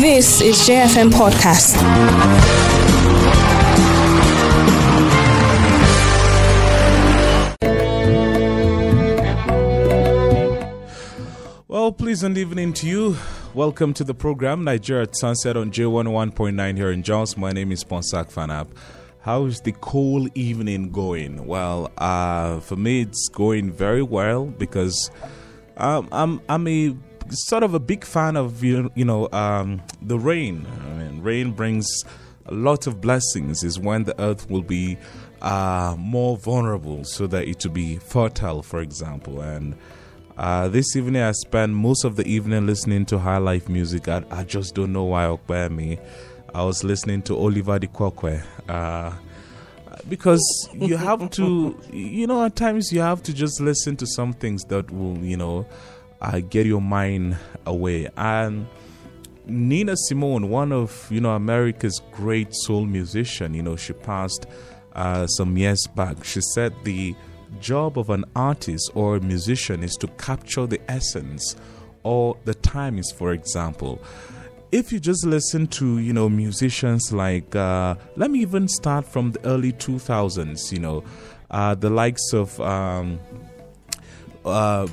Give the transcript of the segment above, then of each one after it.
This is JFM Podcast. Well, please, pleasant evening to you. Welcome to the program Nigeria at Sunset on J11.9 here in Jos. My name is Ponsak Fanap. How's the cool evening going? Well, uh, for me, it's going very well because um, I'm I'm a sort of a big fan of you know um, the rain. I mean, rain brings a lot of blessings. Is when the earth will be uh, more vulnerable, so that it will be fertile, for example. And uh, this evening, I spent most of the evening listening to high life music. I, I just don't know why by me. I was listening to Oliver de Coque. Uh, because you have to, you know, at times you have to just listen to some things that will, you know, uh, get your mind away. And Nina Simone, one of you know America's great soul musician, you know, she passed uh, some years back. She said the job of an artist or a musician is to capture the essence or the times, for example. If you just listen to, you know, musicians like, uh, let me even start from the early 2000s, you know, uh, the likes of um, uh,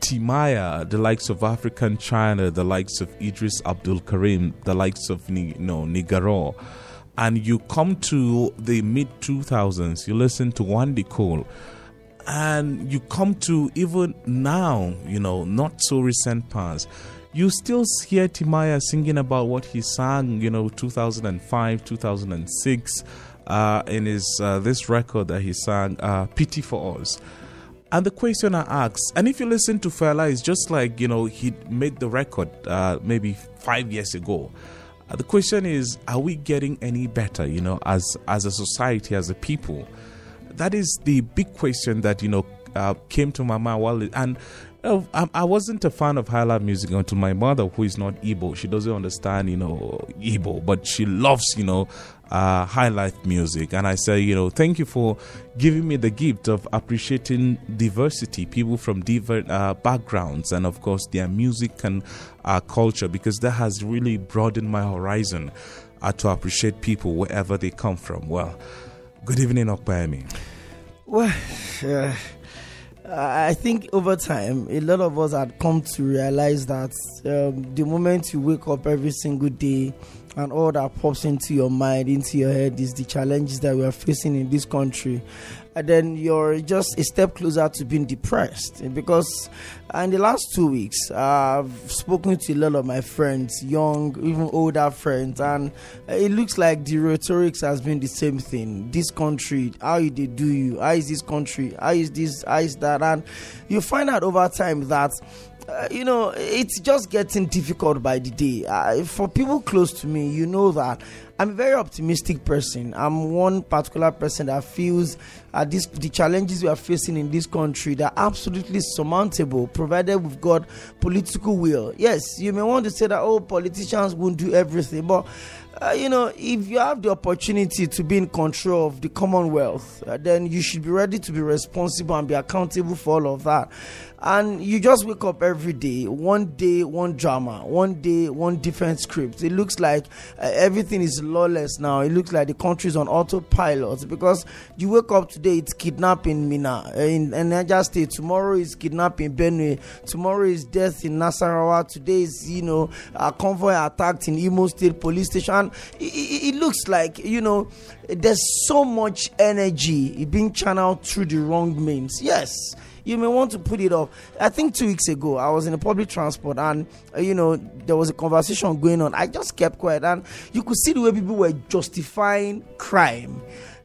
Timaya, the likes of African China, the likes of Idris Abdulkareem, the likes of, you know, Nigaro. And you come to the mid 2000s, you listen to Wande Coal, and you come to even now, you know, not so recent past, you still hear Timaya singing about what he sang, you know, 2005, 2006, uh, in his uh, this record that he sang, uh, "Pity for Us." And the question I ask, and if you listen to Fela, it's just like you know he made the record uh, maybe five years ago. Uh, the question is, are we getting any better? You know, as as a society, as a people that is the big question that you know uh, came to my mind while and uh, I wasn't a fan of life music until my mother, who is not Igbo, she doesn't understand, you know, Igbo, but she loves, you know, uh, high life music. And I say, you know, thank you for giving me the gift of appreciating diversity, people from different uh, backgrounds, and of course their music and uh, culture, because that has really broadened my horizon uh, to appreciate people wherever they come from. Well, good evening, Okpayami. Well, uh, I think over time, a lot of us had come to realize that um, the moment you wake up every single day and all that pops into your mind, into your head, is the challenges that we are facing in this country. And then you're just a step closer to being depressed because in the last two weeks I've spoken to a lot of my friends, young, even older friends, and it looks like the rhetorics has been the same thing. This country, how they do you? How is this country? How is this? How is that? And you find out over time that uh, you know, it's just getting difficult by the day. Uh, for people close to me, you know that I'm a very optimistic person. I'm one particular person that feels uh, this, the challenges we are facing in this country are absolutely surmountable, provided we've got political will. Yes, you may want to say that oh, politicians won't do everything, but uh, you know, if you have the opportunity to be in control of the Commonwealth, uh, then you should be ready to be responsible and be accountable for all of that. And you just wake up every day, one day, one drama, one day, one different script. It looks like uh, everything is lawless now. It looks like the country is on autopilot because you wake up today, it's kidnapping Minna uh, in, in Niger State. Tomorrow is kidnapping Benue. Tomorrow is death in Nasarawa. Today is, you know, a convoy attacked in Imo State Police Station it, it, looks like you know there's so much energy being channeled through the wrong means yes you may want to put it off. I think two weeks ago, I was in a public transport and, uh, you know, there was a conversation going on. I just kept quiet and you could see the way people were justifying crime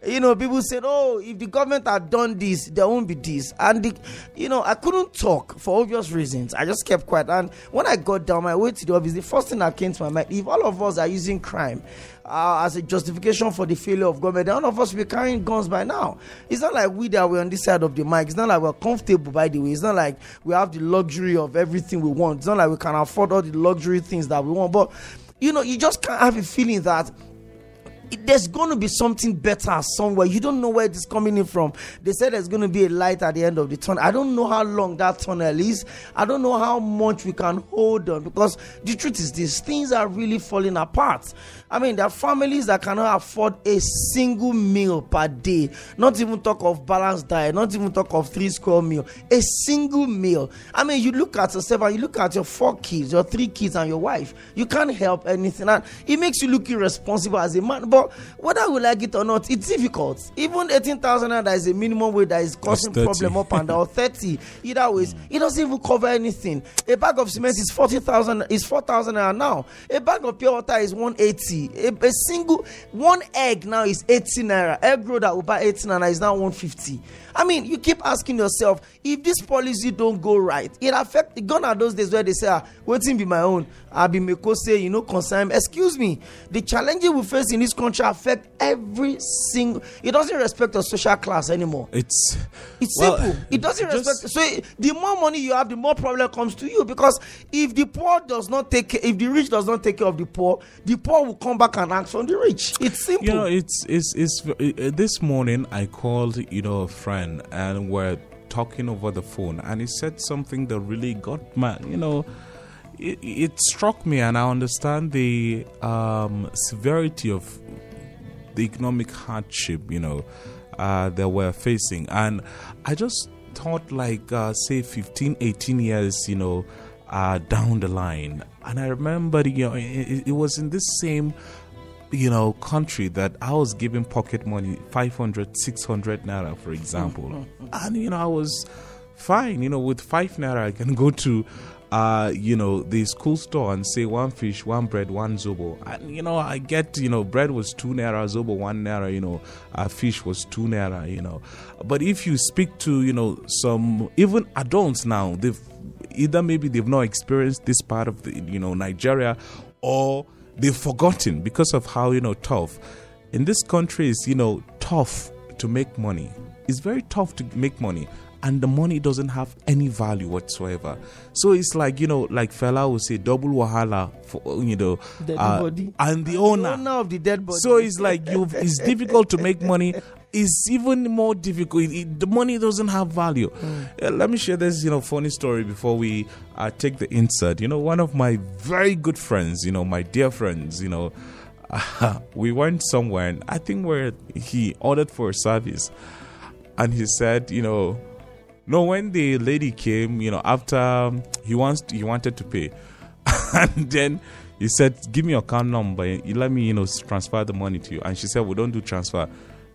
you know, people said, "Oh, if the government had done this, there won't be this." And the, you know, I couldn't talk for obvious reasons. I just kept quiet. And when I got down my way to the office, the first thing that came to my mind: if all of us are using crime uh, as a justification for the failure of government, then all of us will be carrying guns by now. It's not like we that we're on this side of the mic. It's not like we're comfortable. By the way, it's not like we have the luxury of everything we want. It's not like we can afford all the luxury things that we want. But you know, you just can't have a feeling that there's going to be something better somewhere. You don't know where it is coming in from. They said there's going to be a light at the end of the tunnel. I don't know how long that tunnel is. I don't know how much we can hold on because the truth is this things are really falling apart. I mean, there are families that cannot afford a single meal per day, not even talk of balanced diet, not even talk of three square meal, a single meal. I mean, you look at yourself and you look at your four kids, your three kids, and your wife. You can't help anything, and it makes you look irresponsible as a man. But whether we like it or not, it's difficult. Even eighteen thousand naira is a minimum wage that is causing 30. problem up and down. Thirty, either ways, it doesn't even cover anything. A bag of cement is forty thousand, is four thousand naira now. A bag of pure water is one eighty. A, a single one egg now is eighty naira. Egg roll that will buy eighty naira is now one fifty. I mean, you keep asking yourself if this policy don't go right, it affect. Gone are those days where they say, ah, "Waiting be my own." I'll be meko say, you know, concern. Excuse me, the challenges we face in this country affect every single. It doesn't respect your social class anymore. It's It's well, simple. It doesn't just- respect. So the more money you have, the more problem comes to you. Because if the poor does not take, care, if the rich does not take care of the poor, the poor will come back and ask on the rich. It's simple. You know, it's it's it's this morning I called you know a friend and we're talking over the phone. And he said something that really got my you know it, it struck me and I understand the um, severity of the economic hardship you know uh, that we're facing. And I just thought like uh, say 15 18 years you know uh, down the line. And I remember you know it, it was in this same you know country that i was giving pocket money 500 600 naira for example. And you know i was fine. You know with 5 naira i can go to uh you know the school store and say one fish one bread one zobo. And you know i get you know bread was 2 naira zobo 1 naira you know uh, fish was 2 naira you know. But if you speak to you know some even adults now they've either maybe they've not experienced this part of the you know nigeria or they've forgotten because of how you know tough in this country is you know tough to make money it's very tough to make money and the money doesn't have any value whatsoever so it's like you know like Fela will say double wahala for you know Dead uh, body. and the owner owner of the dead body. so it's like you it's difficult to make money it's even more difficult. It- the money doesn't have value. Uh, let me share this you know funny story before we uh, take the insert. You know one of my very good friends you know my dear friends you know we went somewhere and i think where he ordered for a service. And he said you know no when the lady came you know after um, he wants he wanted to pay. And then he said give me your account number. You let me you know transfer the money to you. And she said we don't do transfer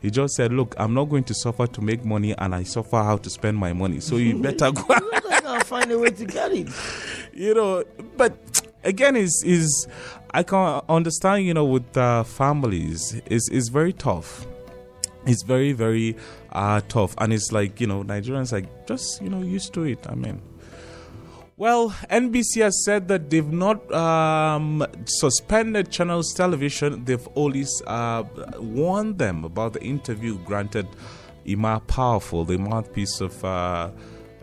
he just said look i'm not going to suffer to make money and i suffer how to spend my money so you better go I can find a way to get it. you know but again is is i can understand you know with uh, families is is very tough. It's very very uh tough. And it's like you know nigerians are just you know used to it i mean well, NBC has said that they've not um, suspended Channels television. They've only uh, warned them about the interview granted Emma Powerful, the mouthpiece of uh,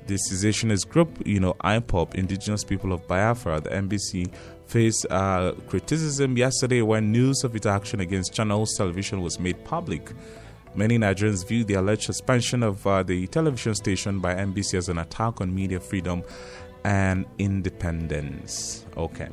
the secessionist group, you know, IPOB, Indigenous People of Biafra. The NBC faced uh, criticism yesterday when news of its action against Channels television was made public. Many Nigerians view the alleged suspension of uh, the television station by NBC as an attack on media freedom and independence. Okay.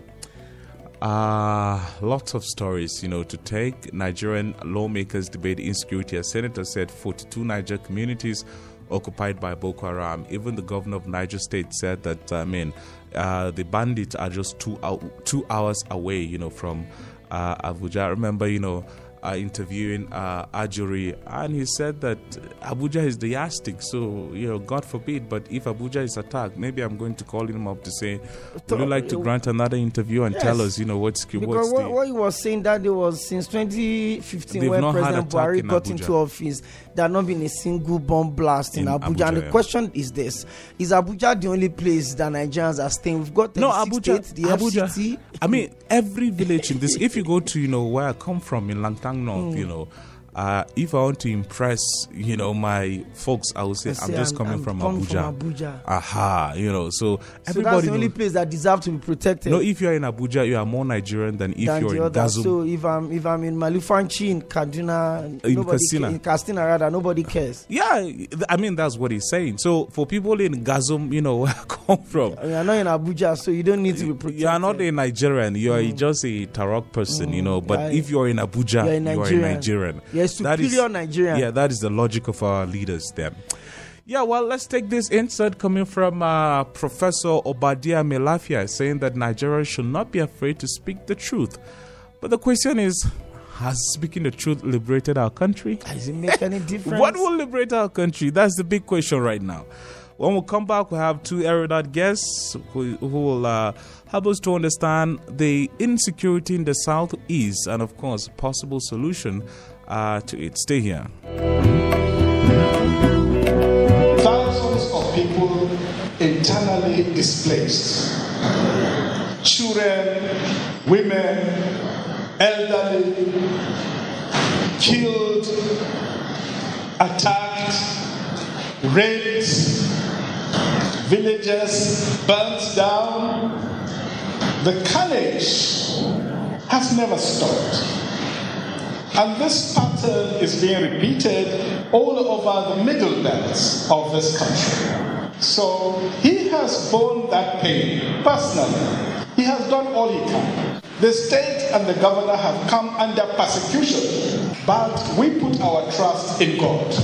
Uh, lots of stories, you know, to take. Nigerian lawmakers debate insecurity. A senator said 42 Niger communities occupied by Boko Haram. Even the governor of Niger State said that, I mean, uh, the bandits are just two, two hours away, you know, from uh, Abuja. I remember, you know, uh, interviewing uh, Ajuri, and he said that Abuja is the yardstick. So, you know, God forbid, but if Abuja is attacked, maybe I'm going to call him up to say, Would you like to grant another interview and tell us, you know, what's, Because what's what, the. what he was saying that day was since 2015 They've when President Buhari in got Abuja. into office, there had not been a single bomb blast in, In Abuja. Abuja, And the yeah. question is this: Is Abuja the only place that Nigerians are staying? We've got No, Abuja. states, the Abuja. FCT. I mean, every village in this. If you go to, you know, where I come from in Langtang North, Hmm. you know, Uh, if I want to impress, you know, my folks, I will say, I I'm just I'm- coming I'm from Abuja. from Abuja. Aha, you know, so So everybody. that's the only knows- place that deserve to be protected. no, if you're in Abuja, you are more Nigerian than if than you're in other. Gazum. So if I'm if I'm in Malumfashi in Kaduna, In nobody Katsina. ca- in Katsina rather, nobody cares. yeah, I mean that's what he's saying. So for people in Gazum, you know, where I come from, You're not in Abuja, so you don't need to be protected. you are not a Nigerian. You are just a Tarok person, you know. But Mm. Yeah. if you're in Abuja, You're a you are a Nigerian. Nigerian. A That is- superior Nigerian. Yeah, that is the logic of our leaders then. Yeah, well, let's take this insert coming from uh, Professor Obadiah Mailafia saying that Nigeria should not be afraid to speak the truth. But the question is has speaking the truth liberated our country? Does it make any difference? What will liberate our country? That's the big question right now. When we come back, we have two erudite guests who, who will uh, help us to understand the insecurity in the southeast and, of course, possible solution uh, to it. Stay here. thousands of people internally displaced children, women, elderly, killed, attacked, raped, villages burnt down. The carnage has never stopped. And this pattern is being repeated all over the middle belt of this country. So he has borne that pain personally. He has done all he can. The state and the governor have come under persecution, but we put our trust in God,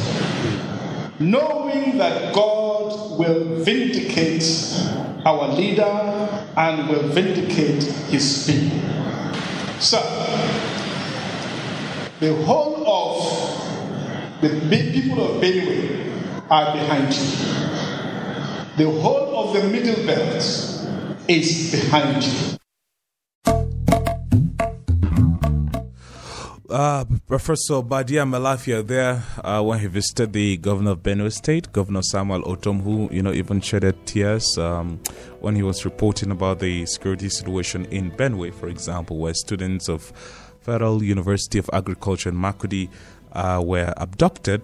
knowing that God will vindicate our leader and will vindicate his people. So, the whole of the big people of Benue are behind you. The whole of the middle belt is behind you. Uh, Professor Badia Mailafia there uh, when he visited the governor of Benue State, Governor Samuel Ortom, who you know even shedded tears um, when he was reporting about the security situation in Benue, for example, where students of Federal University of Agriculture in Makurdi uh, were abducted,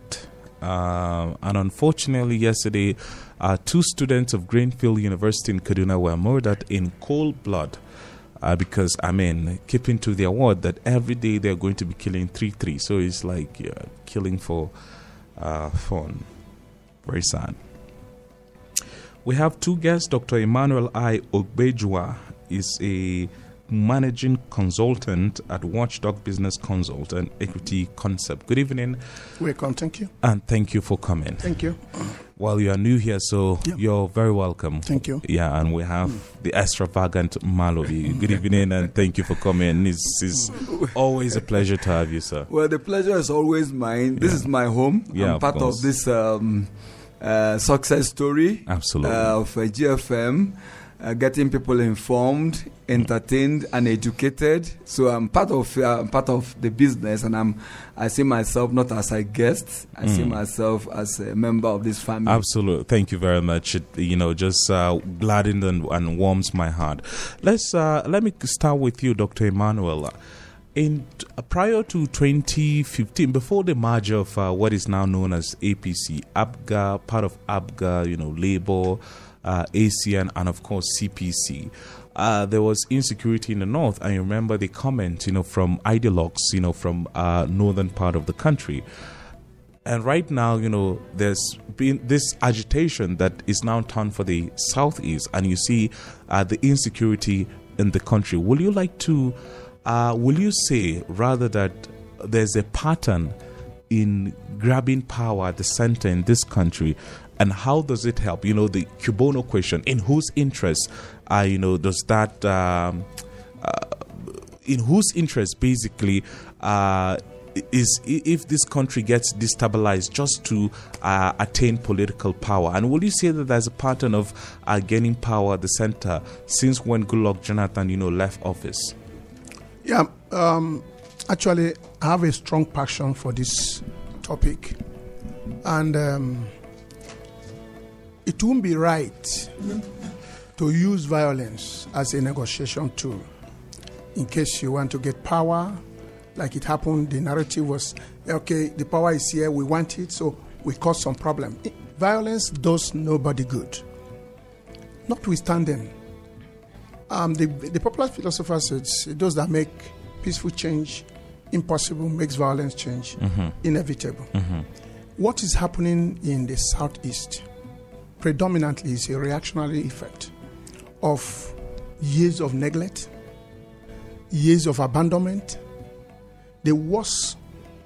uh, and unfortunately, yesterday, uh, two students of Greenfield University in Kaduna were murdered in cold blood uh, because I mean, keeping to their word that every day they're going to be killing three three. So it's like yeah, killing for uh, fun. Very sad. We have two guests. Dr. Emmanuel I. Ogbejua is a managing consultant at Watchdog Business Consult and Equity Concept. Good evening, Welcome. Thank you. and thank you for coming. Thank you. Well, you are new here, so Yeah. you're very welcome. Thank you. Yeah, and we have the extravagant Malobi. Good evening, and thank you for coming. It's, it's always a pleasure to have you, sir. Well, the pleasure is always mine. This is my home. Yeah, I'm of part course. of this um, uh, success story Absolutely. uh, of uh, GFM, uh, getting people informed, entertained, and educated. So I'm part of uh, I'm part of the business, and I'm I see myself not as a guest. I see Mm. myself as a member of this family. Absolutely. Thank you very much. It, you know, just uh, gladdens and, and warms my heart. Let's uh, let me start with you, Dr. Emmanuel. In uh, prior to 2015, before the merger of uh, what is now known as APC, APGA, part of APGA, you know, Labour, uh, ACN, and of course CPC. Uh, there was insecurity in the north. I remember the comment, you know, from ideologues, you know, from uh, northern part of the country. And right now, you know, there's been this agitation that is now turned for the southeast, and you see uh, the insecurity in the country. Will you like to, uh, will you say rather that there's a pattern in grabbing power at the center in this country, and how does it help? You know, the cui bono question: in whose interest, uh, you know, does that? Um, in whose interest basically uh, is if this country gets destabilized just to uh, attain political power and will you say that there's a pattern of uh, gaining power at the center since when Goodluck Jonathan you know left office Yeah. Um, actually, I have a strong passion for this topic, and um, it won't be right to use violence as a negotiation tool in case you want to get power, like it happened. The narrative was, okay, the power is here, we want it, so we cause some problem. Violence does nobody good. Notwithstanding, um, the, the popular philosopher says those that make peaceful change impossible makes violence change inevitable. What is happening in the southeast predominantly is a reactionary effect of years of neglect, years of abandonment. The worst,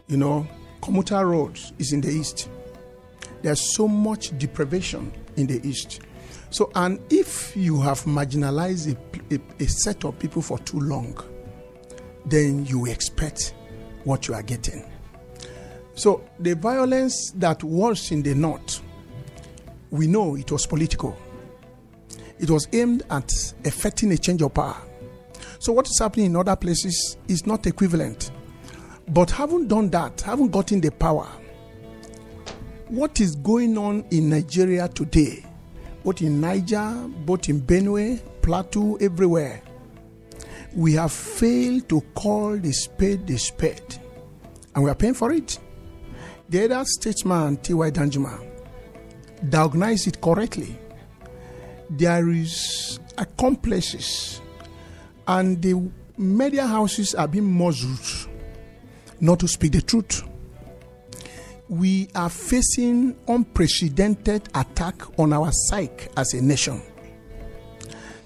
you know, commuter roads is in the east. There's so much deprivation in the east. So, and if you have marginalized a, a, a set of people for too long, then you expect what you are getting. So, the violence that was in the north, we know it was political. It was aimed at effecting a change of power. So, what is happening in other places is not equivalent. But having done that, having gotten the power, what is going on in Nigeria today, both in Niger, both in Benue, Plateau, everywhere, we have failed to call the spade the spade. And we are paying for it. The other statesman, T.Y. Danjuma, diagnosed it correctly. There is accomplices, and the media houses are being muzzled not to speak the truth. We are facing unprecedented attack on our psyche as a nation.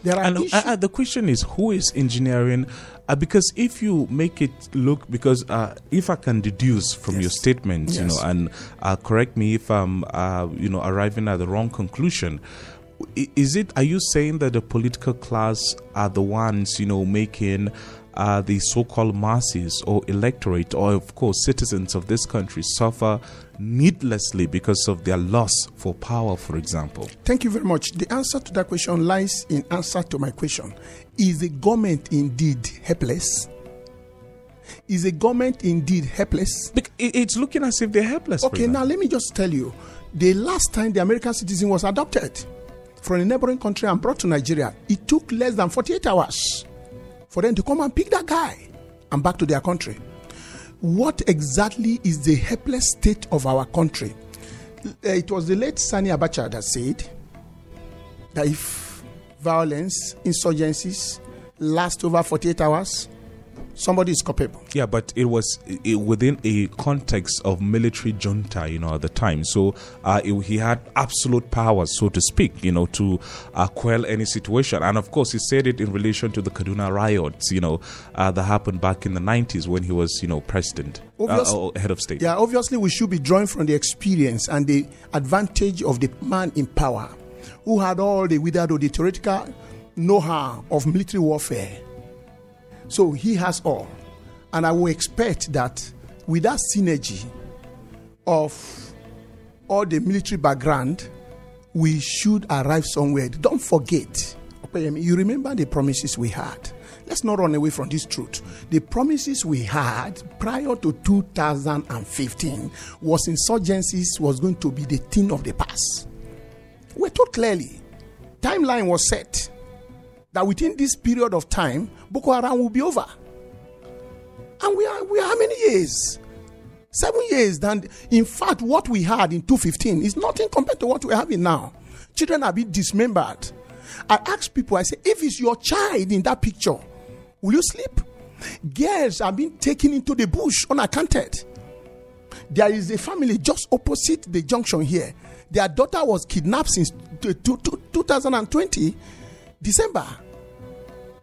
There are And uh, uh, the question is, who is engineering? Uh, because if you make it look, because uh, if I can deduce from your Yes. statements, you know, and uh, correct me if I'm, uh, you know, arriving at the wrong conclusion. Is it? Are you saying that the political class are the ones, you know, making uh, the so-called masses or electorate, or of course citizens of this country, suffer needlessly because of their loss for power, for example? Thank you very much. The answer to that question lies in answer to my question. Is the government indeed helpless? Is the government indeed helpless? It's looking as if they're helpless. Okay, now let me just tell you. The last time the American citizen was adopted from a neighboring country and brought to Nigeria, it took less than 48 hours for them to come and pick that guy and back to their country. What exactly is the helpless state of our country? Uh, It was the late Sani Abacha that said that if violence, insurgencies last over 48 hours, somebody is culpable. Yeah, but it was i within a context of military junta, you know, at the time. So uh, it- he had absolute powers, so to speak, you know, to uh, quell any situation. And of course, he said it in relation to the Kaduna riots, you know, uh, that happened back in the 90s when he was, you know, president, uh, or head of state. Yeah, obviously, we should be drawing from the experience and the advantage of the man in power who had all the without the theoretical know how of military warfare. So he has all. And I will expect that with that synergy of all the military background, we should arrive somewhere. Don't forget, you remember the promises we had. Let's not run away from this truth. The promises we had prior to 2015 was insurgencies was going to be the thing of the past. We're told clearly, timeline was set that within this period of time, Boko Haram will be over. And we are, we are how many years? Seven years. And in fact, what we had in 2015 is nothing compared to what we're having now. Children are being dismembered. I ask people, I say, if it's your child in that picture, will you sleep? Girls are being taken into the bush unaccounted. There is a family just opposite the junction here. Their daughter was kidnapped since t- t- t- 2020, December,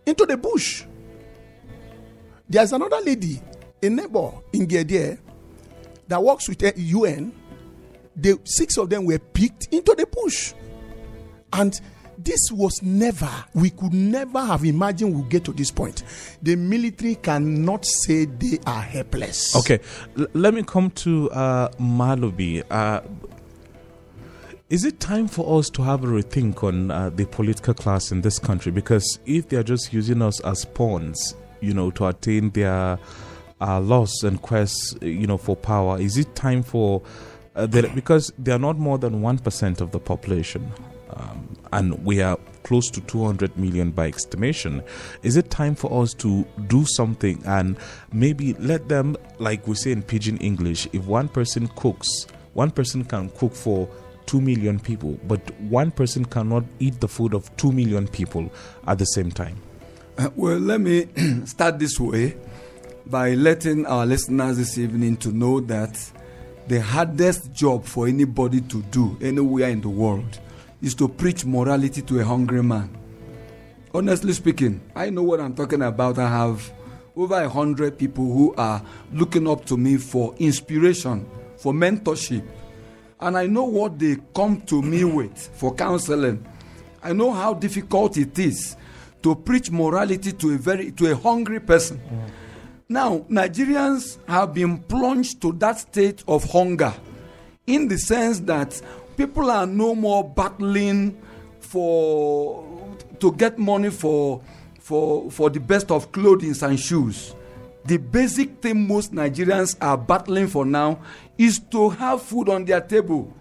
into the bush. There's another lady, a neighbor in Gedie, that works with the UN. The six of them were picked into the bush. And this was never, we could never have imagined we'll get to this point. The military cannot say they are helpless. Okay, L- let me come to uh, Malubi. Uh, is it time for us to have a rethink on uh, the political class in this country? Because if they are just using us as pawns, you know, to attain their uh, loss and quest, you know, for power, is it time for uh, the, because they are not more than one percent of the population, um, and we are close to 200 million by estimation. Is it time for us to do something and maybe let them, like we say in pidgin English, if one person cooks, one person can cook for 2 million people, but one person cannot eat the food of 2 million people at the same time? Uh, well, let me start this way by letting our listeners this evening to know that the hardest job for anybody to do anywhere in the world is to preach morality to a hungry man. Honestly speaking, I know what I'm talking about. I have over a hundred people who are looking up to me for inspiration, for mentorship. And I know what they come to me with for counseling. I know how difficult it is to preach morality to a very to a hungry person. Mm. Now, Nigerians have been plunged to that state of hunger in the sense that people are no more battling for to get money for for for the best of clothing and shoes. The basic thing most Nigerians are battling for now is to have food on their table.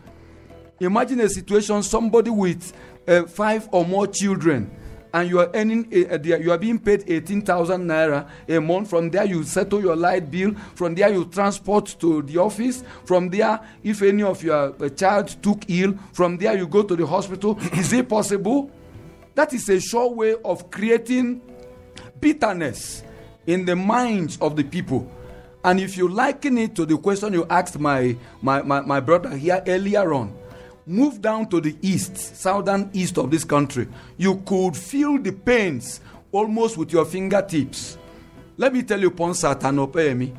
Imagine a situation somebody with uh, five or more children and you are earning a, a, you are being paid 18,000 naira a month. From there you settle your light bill. From there you transport to the office. From there if any of your uh, child took ill from there you go to the hospital. Is it possible? That is a sure way of creating bitterness in the minds of the people and if you liken it to the question you asked my, my, my, my brother here earlier on move down to the east, southern east of this country, you could feel the pains almost with your fingertips. Let me tell you, Ponsa Tanopemi,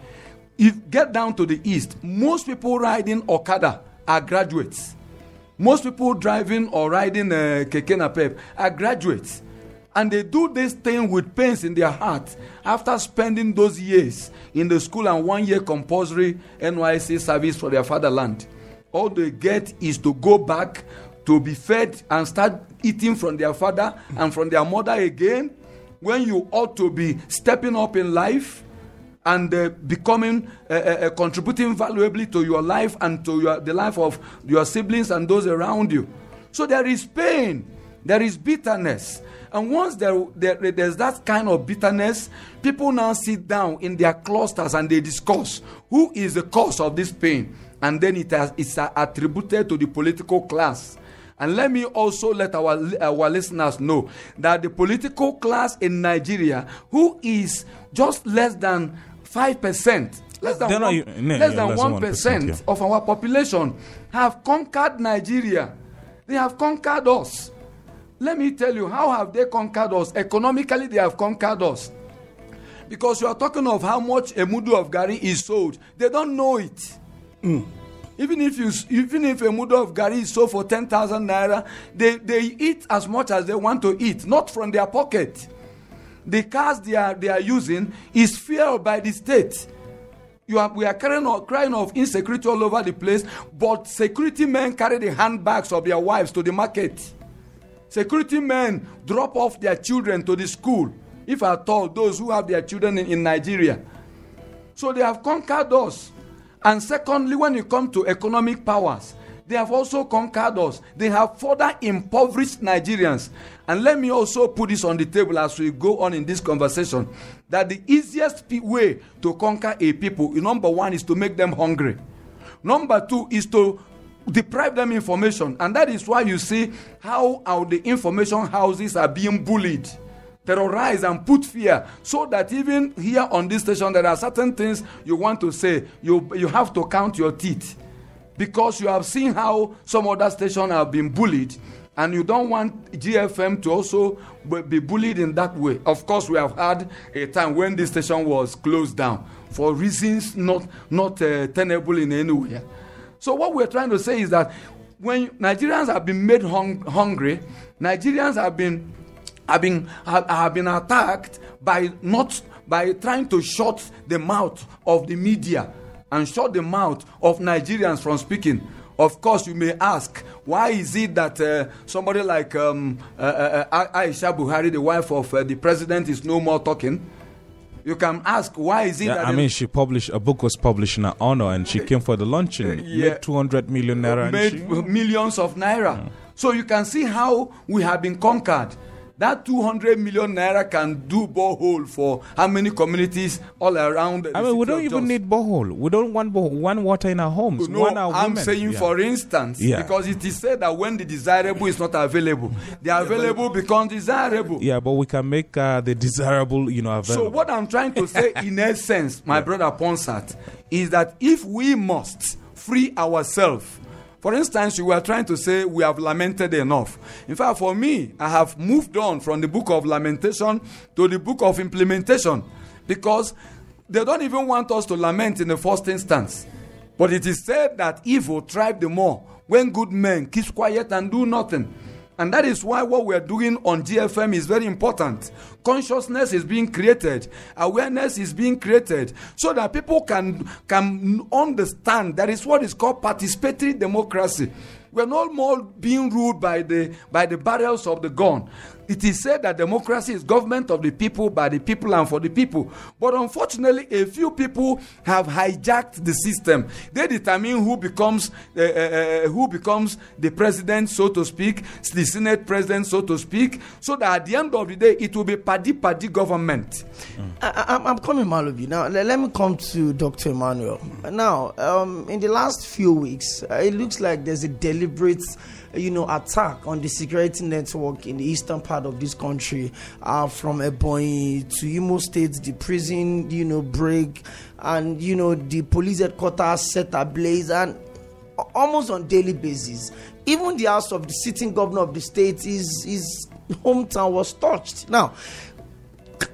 if get down to the east, most people riding Okada are graduates. Most people driving or riding uh, keke are graduates. And they do this thing with pains in their heart. After spending those years in the school and one year compulsory NYSC service for their fatherland all they get is to go back to be fed and start eating from their father and from their mother again. When you ought to be stepping up in life and uh, becoming uh, uh, uh, contributing valuably to your life and to your, the life of your siblings and those around you. So there is pain there is bitterness and once there, there, there's that kind of bitterness people now sit down in their clusters and they discuss who is the cause of this pain and then it has, it's attributed to the political class. And let me also let our, our listeners know that the political class in Nigeria, who is just less than 5%, less than, one, less than 1%, yeah. of our population, have conquered Nigeria. They have conquered us. Let me tell you, how have they conquered us? Economically, they have conquered us. Because you are talking of how much a mudu of gari is sold. They don't know it. Mm. Even if you even if a mudu of gari is sold for ten thousand naira, they, they eat as much as they want to eat, not from their pocket. The cars they are they are using is fueled by the state. You are, we are carrying crying of insecurity all over the place, but security men carry the handbags of their wives to the market. Security men drop off their children to the school, if at all, those who have their children in, in Nigeria. So they have conquered us. And secondly, when you come to economic powers, they have also conquered us. They have further impoverished Nigerians. And let me also put this on the table as we go on in this conversation that the easiest way to conquer a people, number one, is to make them hungry. Number two is to deprive them information. And that is why you see how, how the information houses are being bullied terrorize and put fear so that even here on this station there are certain things you want to say you you have to count your teeth because you have seen how some other stations have been bullied and you don't want GFM to also be bullied in that way. Of course, we have had a time when this station was closed down for reasons not not uh, tenable in any way. So what we're trying to say is that when Nigerians have been made hung- hungry, Nigerians have been have been have, have been attacked by not by trying to shut the mouth of the media and shut the mouth of Nigerians from speaking. Of course, you may ask, why is it that uh, somebody like um, uh, uh, uh Aisha Buhari, the wife of uh, the president, is no more talking? You can ask, why is it yeah, that. I mean, she published, a book was published in her honor and she came for the luncheon, yeah, made 200 million naira. Made millions of naira. Mm. So you can see how we have been conquered. That 200 million naira can do borehole for how many communities all around. I mean, we don't even need borehole. We don't want borehole. one water in our homes. No, one our I'm women. saying, Yeah. for instance, Yeah. because it is said that when the desirable is not available, the available becomes desirable. Yeah, but we can make uh, the desirable, you know, available. So what I'm trying to say, in essence, my brother Ponsat, is that if we must free ourselves, for instance, you were trying to say we have lamented enough. In fact, for me, I have moved on from the book of lamentation to the book of implementation because they don't even want us to lament in the first instance. But it is said that evil thrive the more when good men keep quiet and do nothing. And that is why what we are doing on GFM is very important. Consciousness is being created, awareness is being created, so that people can can understand that is what is called participatory democracy. We're no more being ruled by the by the barrels of the gun. It is said that democracy is government of the people, by the people, and for the people. But unfortunately, a few people have hijacked the system. They determine who becomes uh, uh, who becomes the president, so to speak, the senate president, so to speak, so that at the end of the day, it will be party party government. I, I'm, I'm coming, Malubi. Now, let, let me come to Dr. Emmanuel. Now, um, in the last few weeks, uh, it looks like there's a deliberate, you know, attack on the security network in the eastern part of this country, uh, from Ebonyi to Imo State, the prison, you know, break, and you know, the police headquarters set ablaze, and almost on daily basis. Even the house of the sitting governor of the state, his his hometown was touched. Now,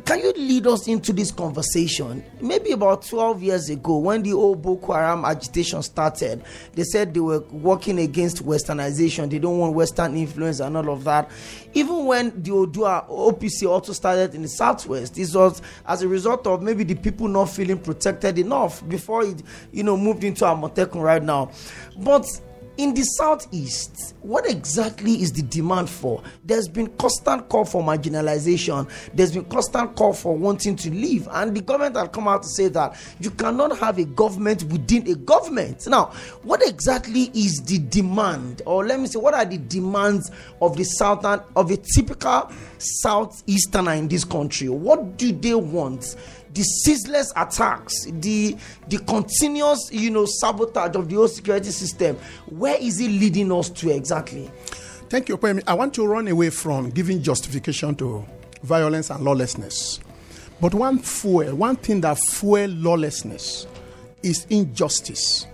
can you lead us into this conversation? Maybe about 12 years ago, when the old Boko Haram agitation started, they said they were working against westernization. They don't want Western influence and all of that. Even when the Odua OPC also started in the southwest, this was as a result of maybe the people not feeling protected enough before it, you know, moved into Amotekun right now. But in the southeast, what exactly is the demand for? There's been constant call for marginalization. There's been constant call for wanting to leave, and the government have come out to say that you cannot have a government within a government. Now, what exactly is the demand, or let me say, what are the demands of the southern of a typical southeasterner in this country? What do they want? The ceaseless attacks, the the continuous, you know, sabotage of the whole security system. Where is it leading us to exactly? Thank you, Kwemi. I want to run away from giving justification to violence and lawlessness. But one fuel, one thing that fuel lawlessness is injustice.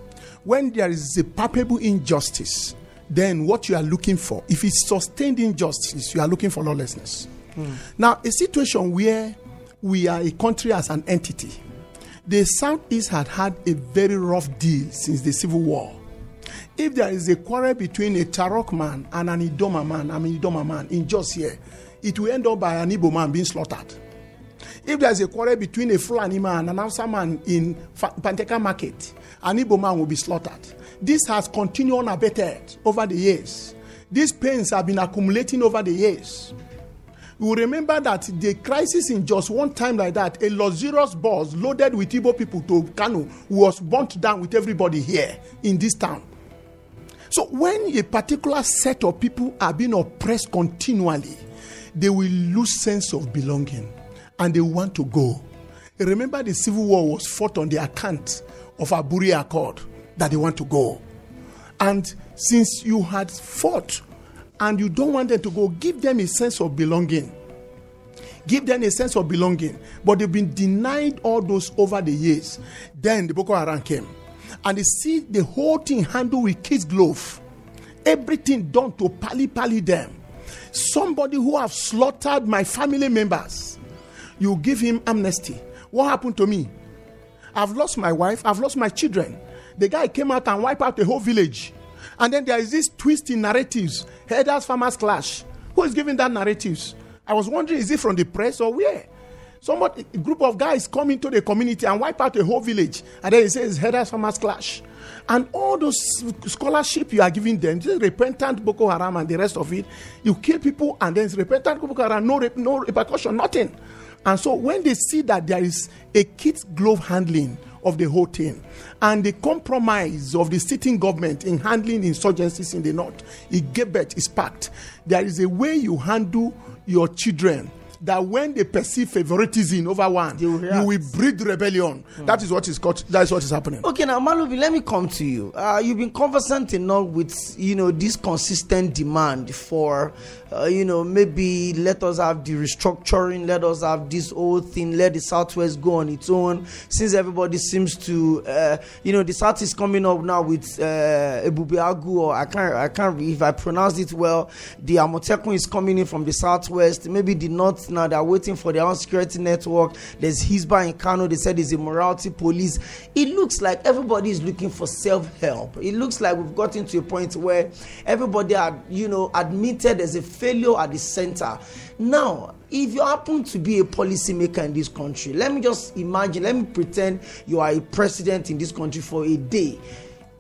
When there is a palpable injustice, then what you are looking for, if it's sustained injustice, you are looking for lawlessness. Hmm. Now, a situation where we are a country as an entity, the Southeast had had a very rough deal since the Civil War. If there is a quarrel between a Tarok man and an Idoma man, I mean Idoma man in just here, it will end up by an Igbo man being slaughtered. If there is a quarrel between a Fulani man and an Hausa man in Panteka market, an Igbo man will be slaughtered. This has continued unabated over the years. These pains have been accumulating over the years. Will remember that the crisis in just one time like that, a luxurious bus loaded with Igbo people to Kano was burnt down with everybody here in this town. So when a particular set of people are being oppressed continually, they will lose sense of belonging and they want to go. Remember the civil war was fought on the account of Aburi Accord that they want to go. And since you had fought and you don't want them to go, give them a sense of belonging. Give them a sense of belonging. But they've been denied all those over the years. Then the Boko Haram came. And they see the whole thing handled with kids' glove. Everything done to pally pally them. Somebody who have slaughtered my family members, you give him amnesty. What happened to me? I've lost my wife, I've lost my children. The guy came out and wiped out the whole village. And then there is this twist in narratives. Headers farmers clash. Who is giving that narratives? I was wondering, is it from the press or where? Somebody, a group of guys come into the community and wipe out a whole village. And then it says headers farmers clash. And all those scholarship you are giving them, this repentant Boko Haram and the rest of it, you kill people and then it's repentant Boko Haram, no, no repercussion, nothing. And so when they see that there is a kid's glove handling of the whole thing. And the compromise of the sitting government in handling insurgencies in the north, Igebet is packed. There is a way you handle your children that when they perceive favoritism over one, you will breed rebellion. That is what is got. That is what is happening. Okay, now Malubi, let me come to you. Uh, you've been conversant enough with you know this consistent demand for, uh, you know, maybe let us have the restructuring, let us have this whole thing, let the Southwest go on its own. Since everybody seems to, uh, you know, the South is coming up now with uh, or I can't, I can't, if I pronounce it well, the Amotekun is coming in from the Southwest. Maybe the North now they're waiting for their own security network. There's Hisba in Kano. They said a morality police. It looks like everybody is looking for self-help. It looks like we've gotten to a point where everybody had, you know, admitted there's a failure at the center. Now, if you happen to be a policymaker in this country, let me just imagine, let me pretend you are a president in this country for a day.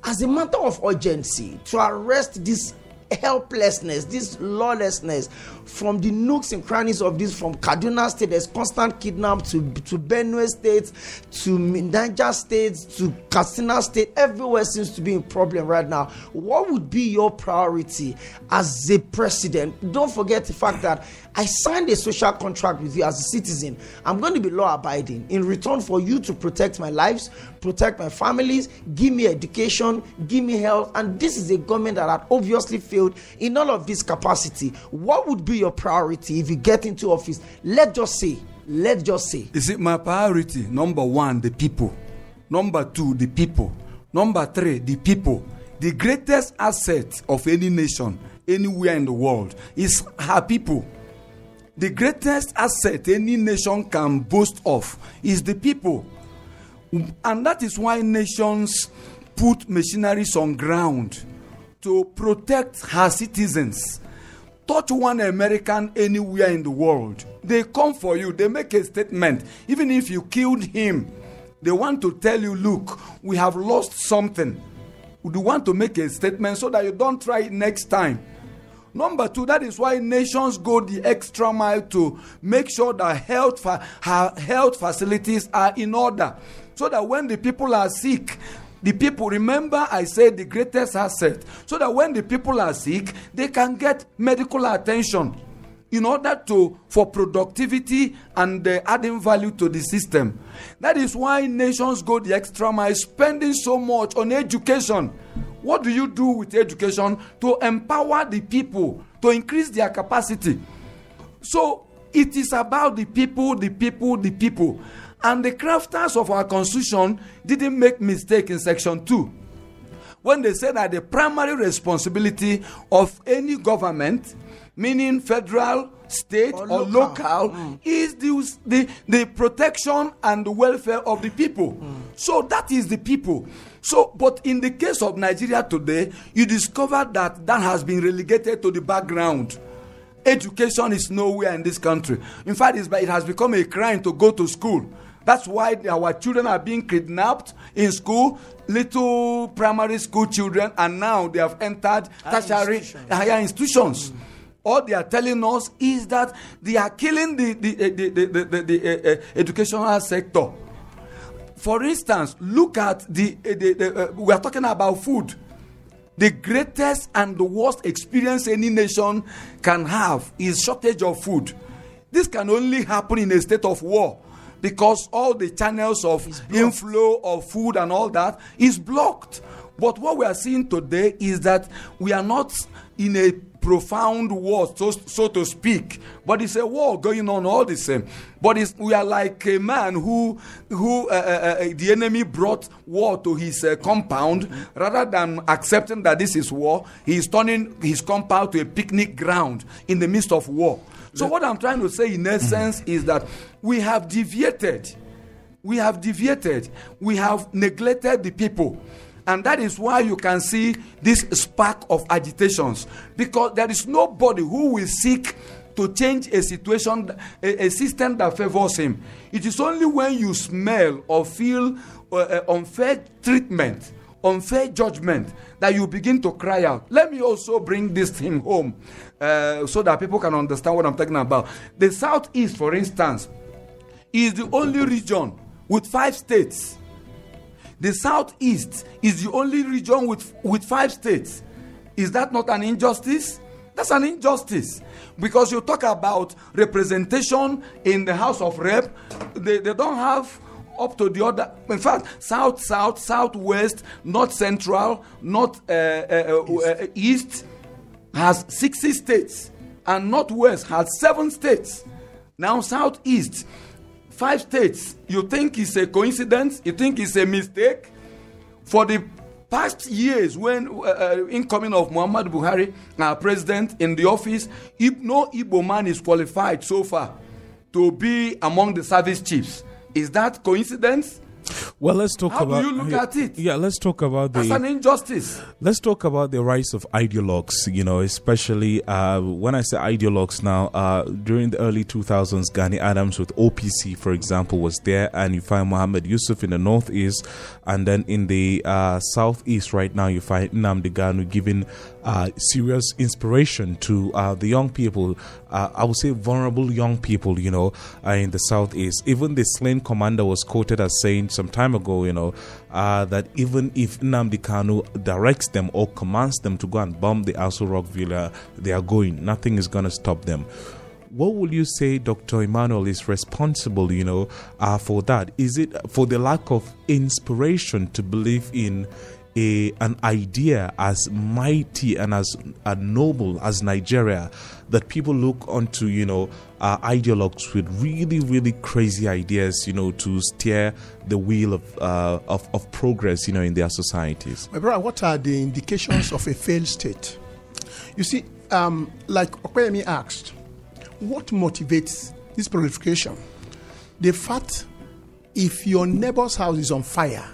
As a matter of urgency, to arrest this helplessness, this lawlessness from the nooks and crannies of this, from Kaduna State, there's constant kidnap to, to Benue State, to Niger State, to Katsina State. Everywhere seems to be a problem right now. What would be your priority as a president? Don't forget the fact that I signed a social contract with you as a citizen. I'm going to be law abiding in return for you to protect my lives, protect my families, give me education, give me health. And this is a government that had obviously failed in all of this capacity. What would be your priority if you get into office? Let's just say, let's just say. Is it my priority number one, the people. Number two, the people. Number three, the people. The greatest asset of any nation, anywhere in the world, is her people. The greatest asset any nation can boast of is the people. And that is why nations put machineries on ground to protect her citizens. Touch one American anywhere in the world. They come for you, they make a statement. Even if you killed him, they want to tell you, look, we have lost something. We want to make a statement so that you don't try it next time. Number two, that is why nations go the extra mile to make sure that health, fa- health facilities are in order. So that when the people are sick, the people, remember I said the greatest asset, so that when the people are sick, they can get medical attention in order to for productivity and uh, adding value to the system. That is why nations go the extra mile, spending so much on education. What do you do with education to empower the people to increase their capacity? So it is about the people, the people, the people. And the crafters of our constitution didn't make mistake in section 2 when they say that the primary responsibility of any government meaning federal state or, Or local, local. Mm. is the, the the protection and the welfare of the people mm. so that is the people so but in the case of nigeria today you discover that that has been relegated to the background. Education is nowhere in this country. In fact it's, it has become a crime to go to school. That's why our children are being kidnapped in school little primary school children and now they have entered tertiary institutions. higher institutions. All they are telling us is that they are killing the the the the, the, the, the uh, uh, educational sector for instance look at the, uh, the, the uh, we are talking about food. The greatest and the worst experience any nation can have is shortage of food. This can only happen in a state of war because all the channels of inflow of food and all that is blocked. But what we are seeing today is that we are not in a profound war so, so to speak. But it's a war going on all the same. But it's, we are like a man who who uh, uh, uh, the enemy brought war to his uh, compound. Rather than accepting that this is war he is turning his compound to a picnic ground in the midst of war. So what i'm trying to say in essence is that we have deviated. We have deviated. We have neglected the people and that is why you can see this spark of agitations. Because there is nobody who will seek to change a situation a, a system that favors him. It is only when you smell or feel uh, uh, unfair treatment unfair judgment that you begin to cry out. Let me also bring this thing home uh, so that people can understand what i'm talking about. The southeast for instance is the only region with five states the southeast is the only region with with five states. Is that not an injustice? That's an injustice because you talk about representation in the House of Rep, they, they don't have up to the other. In fact, south, south, southwest, north central, north uh, uh, uh, east has 60 states, and northwest has seven states. Now, southeast, five states. You think it's a coincidence? You think it's a mistake? For the past years, when uh, uh, incoming of Muhammad Buhari, our president in the office, no Igbo man is qualified so far to be among the service chiefs. Is that coincidence? Well, let's talk How about. do you look at it? Yeah, let's talk about That's the. an injustice. Let's talk about the rise of ideologues, you know, especially uh, when I say ideologues now, uh, during the early 2000s, Gani Adams with OPC, for example, was there, and you find Mohammed Yusuf in the northeast, and then in the uh, southeast right now, you find Nnamdi Kanu giving uh, serious inspiration to uh, the young people, uh, I would say vulnerable young people, you know, uh, in the southeast. Even the slain commander was quoted as saying some time ago, you know, uh, that even if Nnamdi Kanu directs them or commands them to go and bomb the Aso Rock Villa, they are going. Nothing is going to stop them. What will you say, Dr. Emmanuel, is responsible, you know, uh, for that? Is it for the lack of inspiration to believe in a, an idea as mighty and as uh, noble as Nigeria that people look onto, you know, uh, ideologues with really, really crazy ideas, you know, to steer the wheel of, uh, of, of progress, you know, in their societies? My brother, what are the indications of a failed state? You see, um, like Okwemi asked, what motivates this proliferation? The fact if your neighbor's house is on fire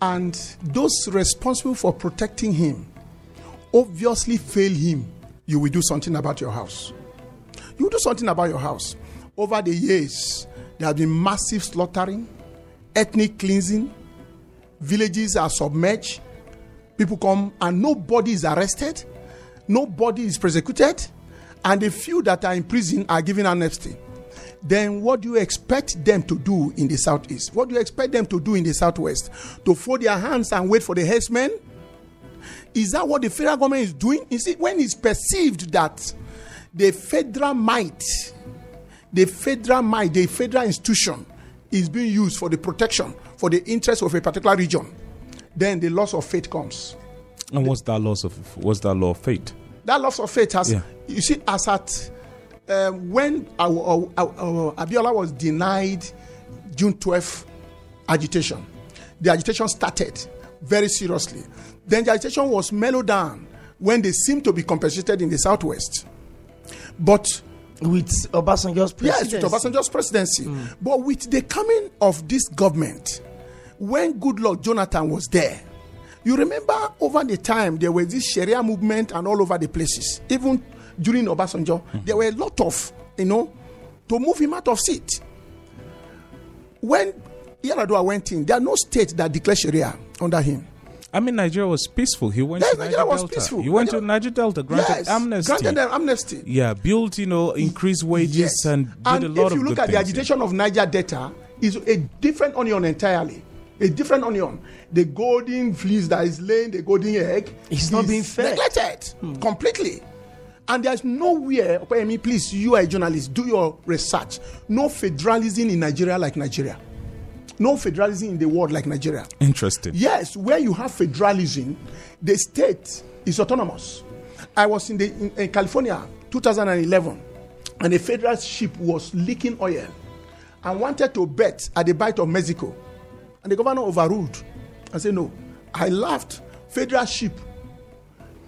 and those responsible for protecting him obviously fail him, you will do something about your house. You do something about your house. Over the years, there have been massive slaughtering, ethnic cleansing, villages are submerged, people come and nobody is arrested, nobody is prosecuted, and the few that are in prison are given amnesty. Then what do you expect them to do in the southeast? What do you expect them to do in the southwest? To fold their hands and wait for the herdsmen? Is that what the federal government is doing? You see, when it's perceived that the federal might, the federal might, the federal institution is being used for the protection, for the interest of a particular region, then the loss of faith comes. And what's that loss of what's that law of fate? That loss of faith has, Yeah. you see, as at um, when our, our, our, Abiola was denied June 12th agitation, the agitation started very seriously. Then the agitation was mellowed down when they seemed to be compensated in the southwest. But with Obasanjo's presidency. Yes, with Obasanjo's presidency. Hmm. But with the coming of this government, when Goodluck Jonathan was there, you remember over the time there was this Sharia movement and all over the places. Even during Obasanjo, hmm. there were a lot of, you know, to move him out of seat. When Yaradua went in, there are no states that declared Sharia under him. I mean, Nigeria was peaceful. He went Yes, to Niger Nigeria was Delta. peaceful. He went to Nigeria- Niger Delta, granted yes, amnesty. Granted them amnesty. yeah, built, you know, increased wages Yes. and did and a lot if you of look at the agitation of Niger Delta, is a different onion entirely. A different onion. The golden fleece that is laying the golden egg It's not is being fed. neglected completely. And there's nowhere, Opeyemi, please, you are a journalist, do your research. No federalism in Nigeria like Nigeria. No federalism in the world like Nigeria. Interesting. Yes, where you have federalism, the state is autonomous. I was in, the, in, in California 2011, and a federal ship was leaking oil and wanted to bet at the Bight of Mexico. And the governor overruled and said, No. I laughed. Federal ship.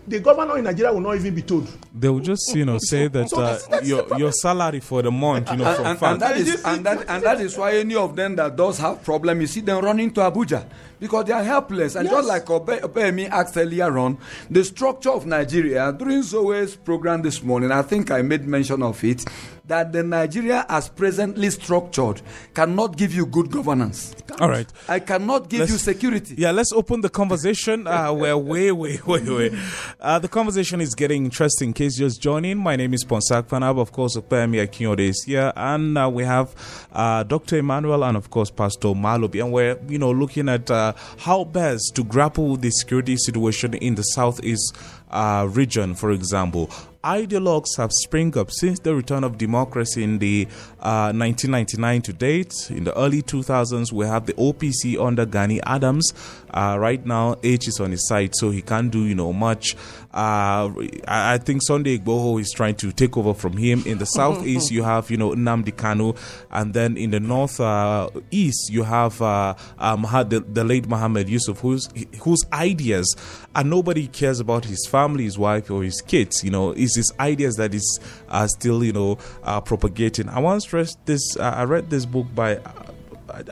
The governor in Nigeria will not even be told. They will just, you know, say that So uh, that's- that's your problem. your salary for the month, you know, and, from and, and that is and that and that is why any of them that does have problem, you see them running to Abuja because they are helpless. And Yes. just like Obe, Opeyemi asked earlier on, the structure of Nigeria during Zoe's program this morning, I think I made mention of it, that the Nigeria as presently structured cannot give you good governance. All right. I cannot give Let's- you security. Yeah, let's open the conversation. Uh, we're way, way, way, way. Uh, the conversation is getting interesting. Case just joining, my name is Ponsak Fanab. Of course, Opeyemi Akinyode is here, and uh, we have uh, Dr. Emmanuel and, of course, Pastor Malobi. And we're, you know, looking at uh, how best to grapple with the security situation in the southeast uh, region, for example ideologues have sprung up since the return of democracy in the uh, 1999 to date. In the early 2000s, we have the OPC under Gani Adams. Uh, right now, H is on his side, so he can't do you know much. Uh, I, think Sunday Igboho is trying to take over from him. In the southeast, you have you know Nnamdi Kanu, and then in the north uh, east, you have uh, um, the, the late Muhammad Yusuf, whose whose ideas and nobody cares about his family, his wife, or his kids. You know, it's his ideas that is uh, still you know uh, propagating. I once read this. Uh, I read this book by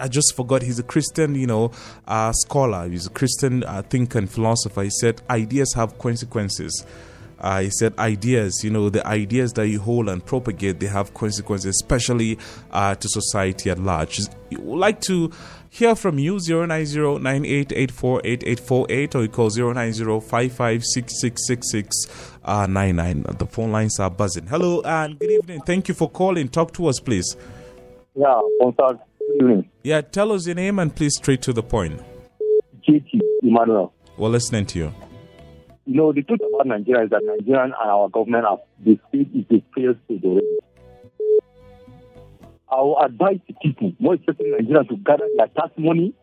I just forgot he's a Christian, you know, uh, scholar. He's a Christian uh, thinker and philosopher. He said ideas have consequences. Uh, he said ideas, you know, the ideas that you hold and propagate, they have consequences, especially uh, to society at large. We would like to hear from you 090 or you call 090 uh, The phone lines are buzzing. Hello and good evening. Thank you for calling. Talk to us, please. Yeah, good evening. Yeah, tell us your name and please straight to the point. JT Emmanuel. We're listening to you. You know, the truth about Nigeria is that Nigeria and our government have the state is a failed state already. I will advise the people, more especially Nigerians, to gather their tax money.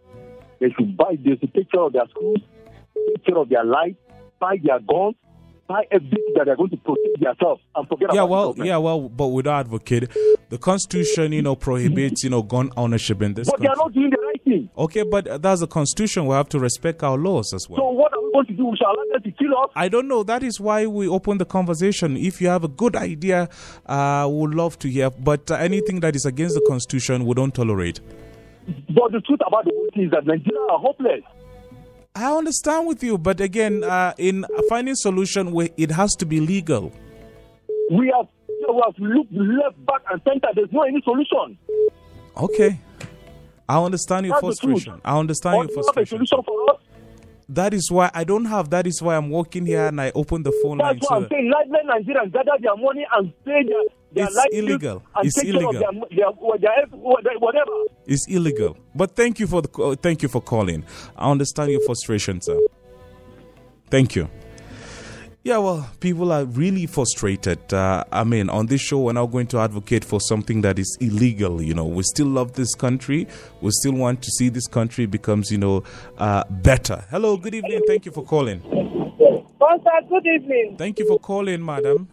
They should buy, they should take care of their schools, take care of their life, buy their guns, buy everything that they're going to protect themselves and forget yeah, about well, yeah, well, but with advocate, the Constitution, you know, prohibits, you know, gun ownership in this. But country. they are not doing the right thing. Okay, but that's the Constitution. We have to respect our laws as well. So what are we going to do? We shall allow them to kill us? I don't know. That is why we open the conversation. If you have a good idea, uh, we would love to hear. But uh, anything that is against the Constitution, we don't tolerate. But the truth about the is that Nigeria are hopeless. I understand with you, but again, uh, in finding solution, it has to be legal. We have, we have looked left, back, and center. There's no any solution. Okay, I understand your That's frustration. I understand or your you frustration. Have a solution for us? That is why I don't have. That is why I'm working here and I open the phone That's line. why I'm saying. Let, Nigerians gather their money and pay their It's illegal. It's illegal. their, their, their, their whatever. It's illegal. But thank you for the call- thank you for calling. I understand your frustration, sir. Thank you. Yeah, well, people are really frustrated. Uh, I mean, on this show, we're not going to advocate for something that is illegal. You know, we still love this country. We still want to see this country becomes, you know, uh, better. Hello, good evening. Thank you for calling. Pastor, good evening. Thank you for calling, madam.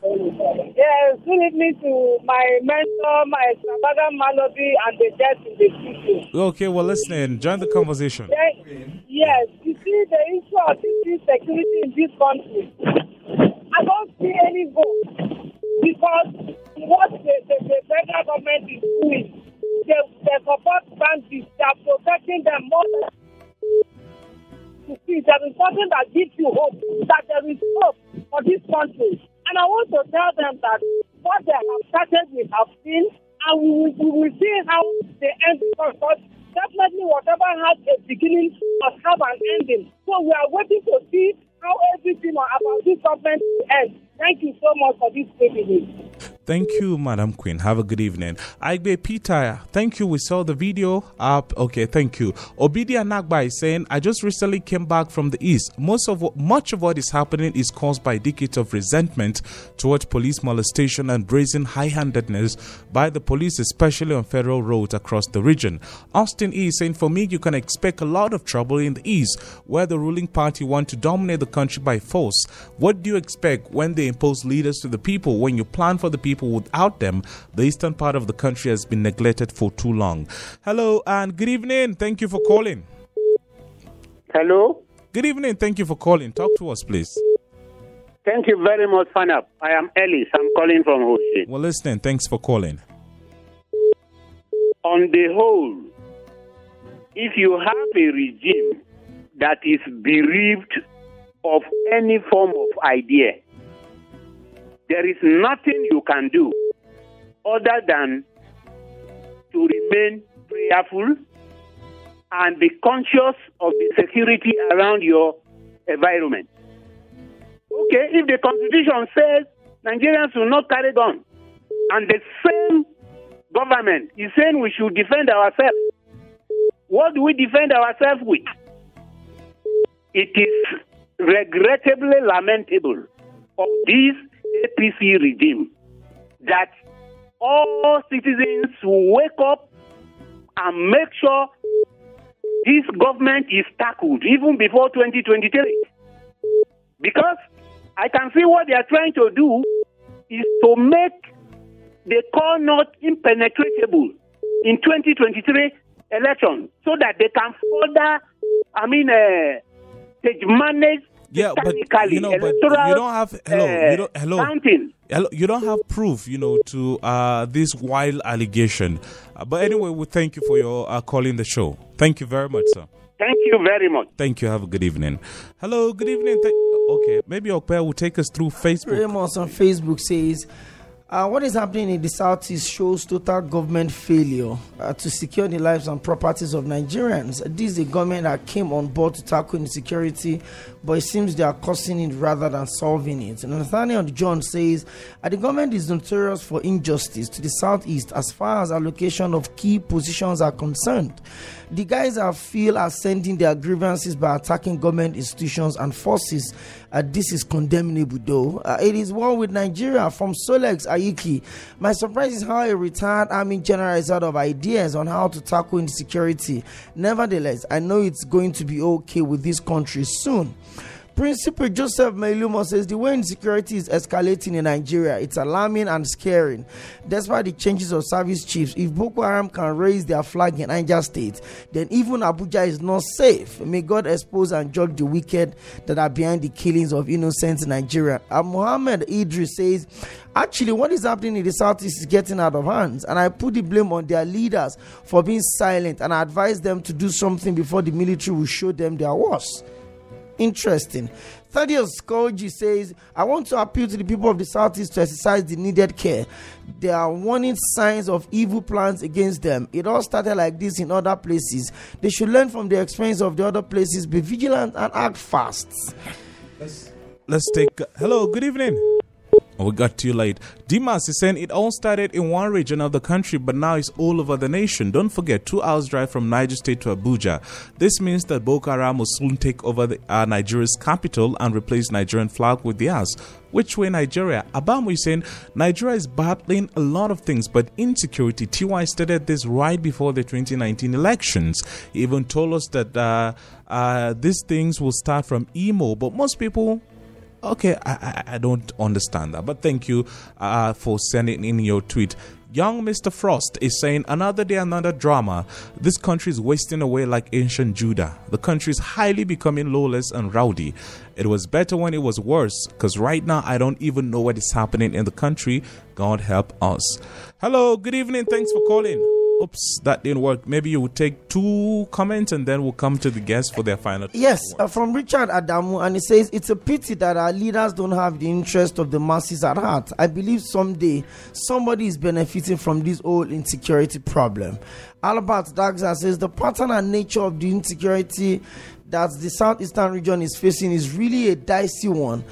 Yes, good evening to my mentor, my extravagant Malobi, and the death in the studio. Okay, well, listening. Join the conversation. Then, yes, you see the issue of this insecurity in this country. I don't see any vote because what the, the, the federal government is doing, they, they support bandits, they are protecting them more than there is something that gives you hope, that there is hope for this country. And I want to tell them that what they have started, we have seen, and we will, we will see how they end because definitely whatever has a beginning must have an ending. So we are waiting to see how everything about this government will end. Thank you so much for this privilege. Thank you, Madam Queen. Have a good evening. Aigbe Peter, thank you. We saw the video up. Okay, thank you. Obidia Nagba is saying, I just recently came back from the east. Most of what, much of what is happening is caused by decades of resentment towards police molestation and brazen high-handedness by the police, especially on federal roads across the region. Austin E is saying, for me, you can expect a lot of trouble in the east, where the ruling party want to dominate the country by force. What do you expect when they impose leaders to the people? When you plan for the people without them, the eastern part of the country has been neglected for too long. Hello and good evening. Thank you for calling. Hello. Good evening. Thank you for calling. Talk to us, please. Thank you very much, Fanap. I am Ellis. I'm calling from Hoshi. Well, listening. Thanks for calling. On the whole, if you have a regime that is bereaved of any form of idea, there is nothing you can do other than to remain prayerful and be conscious of the security around your environment. Okay, if the constitution says Nigerians will not carry guns, And the same government is saying we should defend ourselves. What do we defend ourselves with? It is regrettably lamentable of this APC regime that all citizens wake up and make sure this government is tackled even before 2023. Because I can see what they are trying to do is to make the core not impenetrable in 2023 election so that they can further, I mean, uh, manage Yeah, but you know, but you don't have hello, uh, you don't hello. counting. Hello, you don't have proof, you know, to uh, this wild allegation. Uh, but anyway, we thank you for your uh, calling the show. Thank you very much, sir. Thank you very much. Thank you. Have a good evening. Hello, good evening. Th- okay, maybe Okpe will take us through Facebook. Ramos on Facebook says, uh, what is happening in the southeast shows total government failure uh, to secure the lives and properties of Nigerians. This is a government that came on board to tackle insecurity, but it seems they are causing it rather than solving it. And Nathaniel John says, uh, the government is notorious for injustice to the southeast as far as allocation of key positions are concerned. The guys I feel are sending their grievances by attacking government institutions and forces. Uh, this is condemnable, though. Uh, it is war with Nigeria from Solex Ayiki. My surprise is how a retired army general is out of ideas on how to tackle insecurity. Nevertheless, I know it's going to be okay with this country soon. Principal Joseph Mailumo says the way insecurity is escalating in Nigeria, it's alarming and scaring. Despite the changes of service chiefs, if Boko Haram can raise their flag in Niger State, then even Abuja is not safe. May God expose and judge the wicked that are behind the killings of innocent Nigerians. And Mohammed Idris says, Actually, what is happening in the southeast is getting out of hands, and I put the blame on their leaders for being silent and I advise them to do something before the military will show them their worst. Interesting. Thaddeus Koji says, I want to appeal to the people of the Southeast to exercise the needed care. There are warning signs of evil plans against them. It all started like this in other places. They should learn from the experience of the other places, be vigilant, and act fast. Let's take. Hello, good evening. We got too late. Dimas is saying it all started in one region of the country, but now it's all over the nation. Don't forget, two hours drive from Niger State to Abuja. This means that Boko Haram will soon take over the, uh, Nigeria's capital and replace Nigerian flag with theirs. Which way, Nigeria? Abamu is saying Nigeria is battling a lot of things, but insecurity. TY stated this right before the 2019 elections. He even told us that uh, uh, these things will start from Imo, but most people Okay, I, I, I don't understand that, but thank you uh, for sending in your tweet. Young Mr. Frost is saying, Another day, another drama. This country is wasting away like ancient Judah. The country is highly becoming lawless and rowdy. It was better when it was worse, because right now I don't even know what is happening in the country. God help us. Hello, good evening. Thanks for calling. Oops, that didn't work. Maybe you would take two comments and then we'll come to the guests for their final. Yes, uh, from Richard Adamu, and he says it's a pity that our leaders don't have the interest of the masses at heart. I believe someday somebody is benefiting from this whole insecurity problem. Albert Dagza says the pattern and nature of the insecurity that the southeastern region is facing is really a dicey one.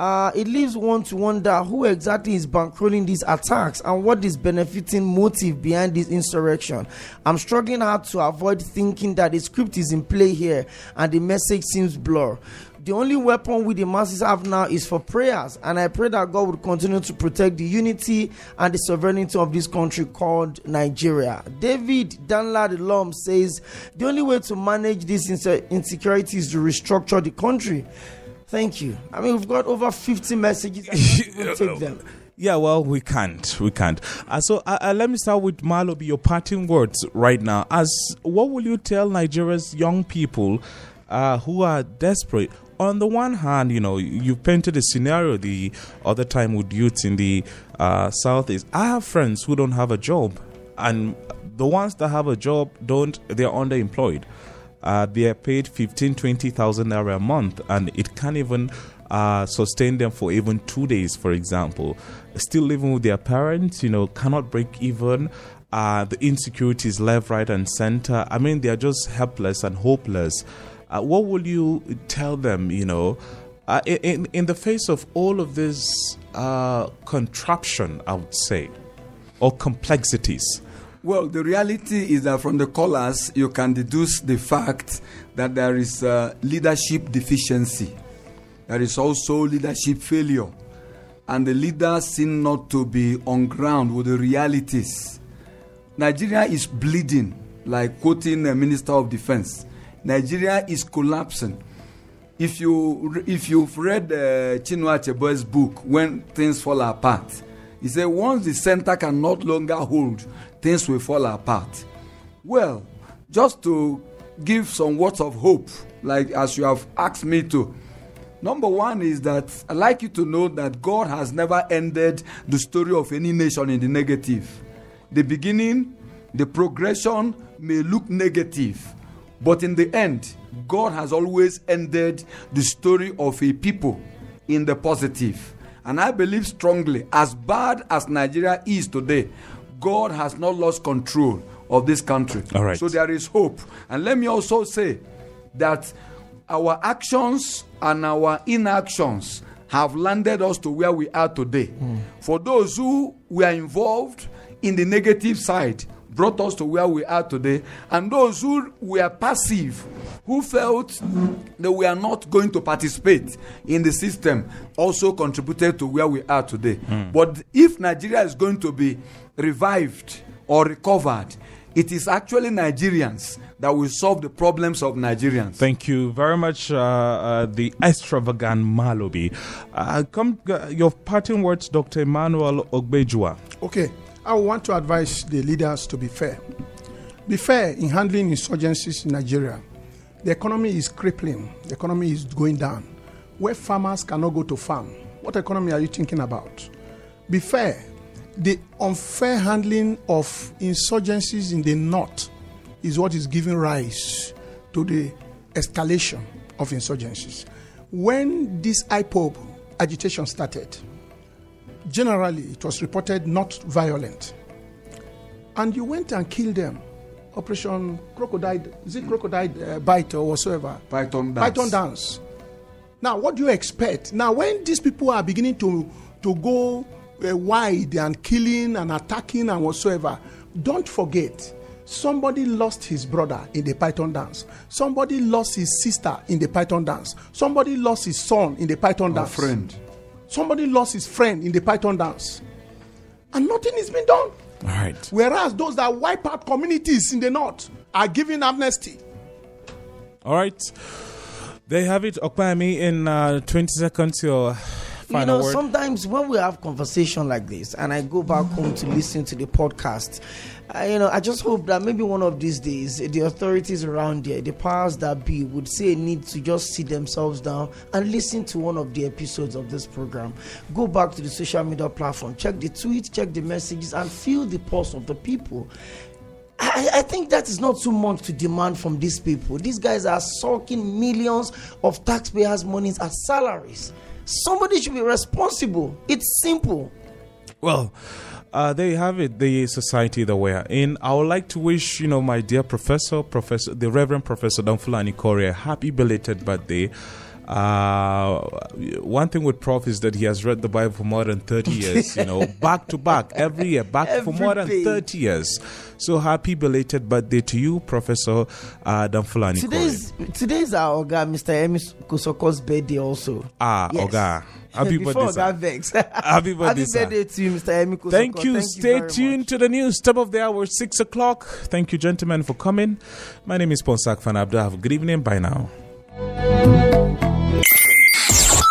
Uh, it leaves one to wonder who exactly is bankrolling these attacks and what is benefiting motive behind this insurrection. I'm struggling hard to avoid thinking that the script is in play here and the message seems blur. The only weapon we the masses have now is for prayers, and I pray that God would continue to protect the unity and the sovereignty of this country called Nigeria. David Danlad Lom says the only way to manage this inse- insecurity is to restructure the country. Thank you. I mean, we've got over 50 messages. Take them. Yeah, well, we can't. We can't. Uh, so uh, uh, let me start with Malobi, your parting words right now. As what will you tell Nigeria's young people uh, who are desperate? On the one hand, you know, you painted a scenario the other time with youths in the uh, southeast. I have friends who don't have a job, and the ones that have a job don't. They're underemployed. Uh, they are paid 15, 20,000 naira a month, and it can't even uh, sustain them for even two days, for example. Still living with their parents, you know, cannot break even. Uh, the insecurities left, right, and center. I mean, they are just helpless and hopeless. Uh, what will you tell them, you know, uh, in, in the face of all of this uh, contraption, I would say, or complexities? Well, the reality is that from the callers, you can deduce the fact that there is uh, leadership deficiency. There is also leadership failure. And the leaders seem not to be on ground with the realities. Nigeria is bleeding, like quoting the Minister of Defense. Nigeria is collapsing. If you if you've read uh, Chinua Achebe's book, When Things Fall Apart, he said once the center can not longer hold, things will fall apart. Well, just to give some words of hope, like as you have asked me to. Number one is that I'd like you to know that God has never ended the story of any nation in the negative. The beginning, the progression may look negative, but in the end, God has always ended the story of a people in the positive. And I believe strongly, as bad as Nigeria is today, God has not lost control of this country. All right. So there is hope. And let me also say that our actions and our inactions have landed us to where we are today. Hmm. For those who were involved in the negative side, brought us to where we are today. And those who were passive, who felt that we are not going to participate in the system, also contributed to where we are today. Hmm. But if Nigeria is going to be revived or recovered, it is actually Nigerians that will solve the problems of Nigerians. Thank you very much, uh, uh, the extravagant Malobi. Uh, come, uh, your parting words, Dr. Emmanuel Ogbejua. Okay, I want to advise the leaders to be fair. Be fair in handling insurgencies in Nigeria. The economy is crippling, the economy is going down. Where farmers cannot go to farm, what economy are you thinking about? Be fair. The unfair handling of insurgencies in the north is what is giving rise to the escalation of insurgencies. When this IPOB agitation started, generally it was reported not violent. And you went and killed them. Operation Crocodile, is it Crocodile uh, Bite or whatsoever? Python dance. Python dance. Now, what do you expect? Now, when these people are beginning to, to go uh, wide and killing and attacking and whatsoever, don't forget somebody lost his brother in the Python dance. Somebody lost his sister in the Python dance. Somebody lost his son in the Python A dance. friend. Somebody lost his friend in the Python dance. And nothing is being done. All right. Whereas those that wipe out communities in the north are given amnesty. All right. There you have it, Okpami, in uh, 20 seconds, your you know, word. sometimes when we have conversation like this, and I go back home to listen to the podcast, I, you know, I just hope that maybe one of these days the authorities around there, the powers that be, would a need to just sit themselves down and listen to one of the episodes of this program. Go back to the social media platform, check the tweets, check the messages, and feel the pulse of the people. I, I think that is not too much to demand from these people. These guys are sucking millions of taxpayers' monies as salaries. Somebody should be responsible. It's simple. Well, uh, there you have it, the society that we're in. I would like to wish, you know, my dear professor, Professor, the Reverend Professor Donfulani Kore, a happy belated birthday. Uh, one thing with Prof is that he has read the Bible for more than 30 years, you know, back to back, every year, back for Every more than 30 years. So happy belated birthday to you, Professor uh, Donfulani Kore. Today's today's our Oga, Mr. Emis Kosoko's birthday also. Ah, Yes. Oga. Happy Before birthday, sir. Vex. Happy birthday, Happy birthday to you, Mr. Emi. Thank you. Stay very tuned much. to the news. Top of the hour, 6 o'clock. Thank you, gentlemen, for coming. My name is Ponsak Fanabda. Have a good evening. Bye now.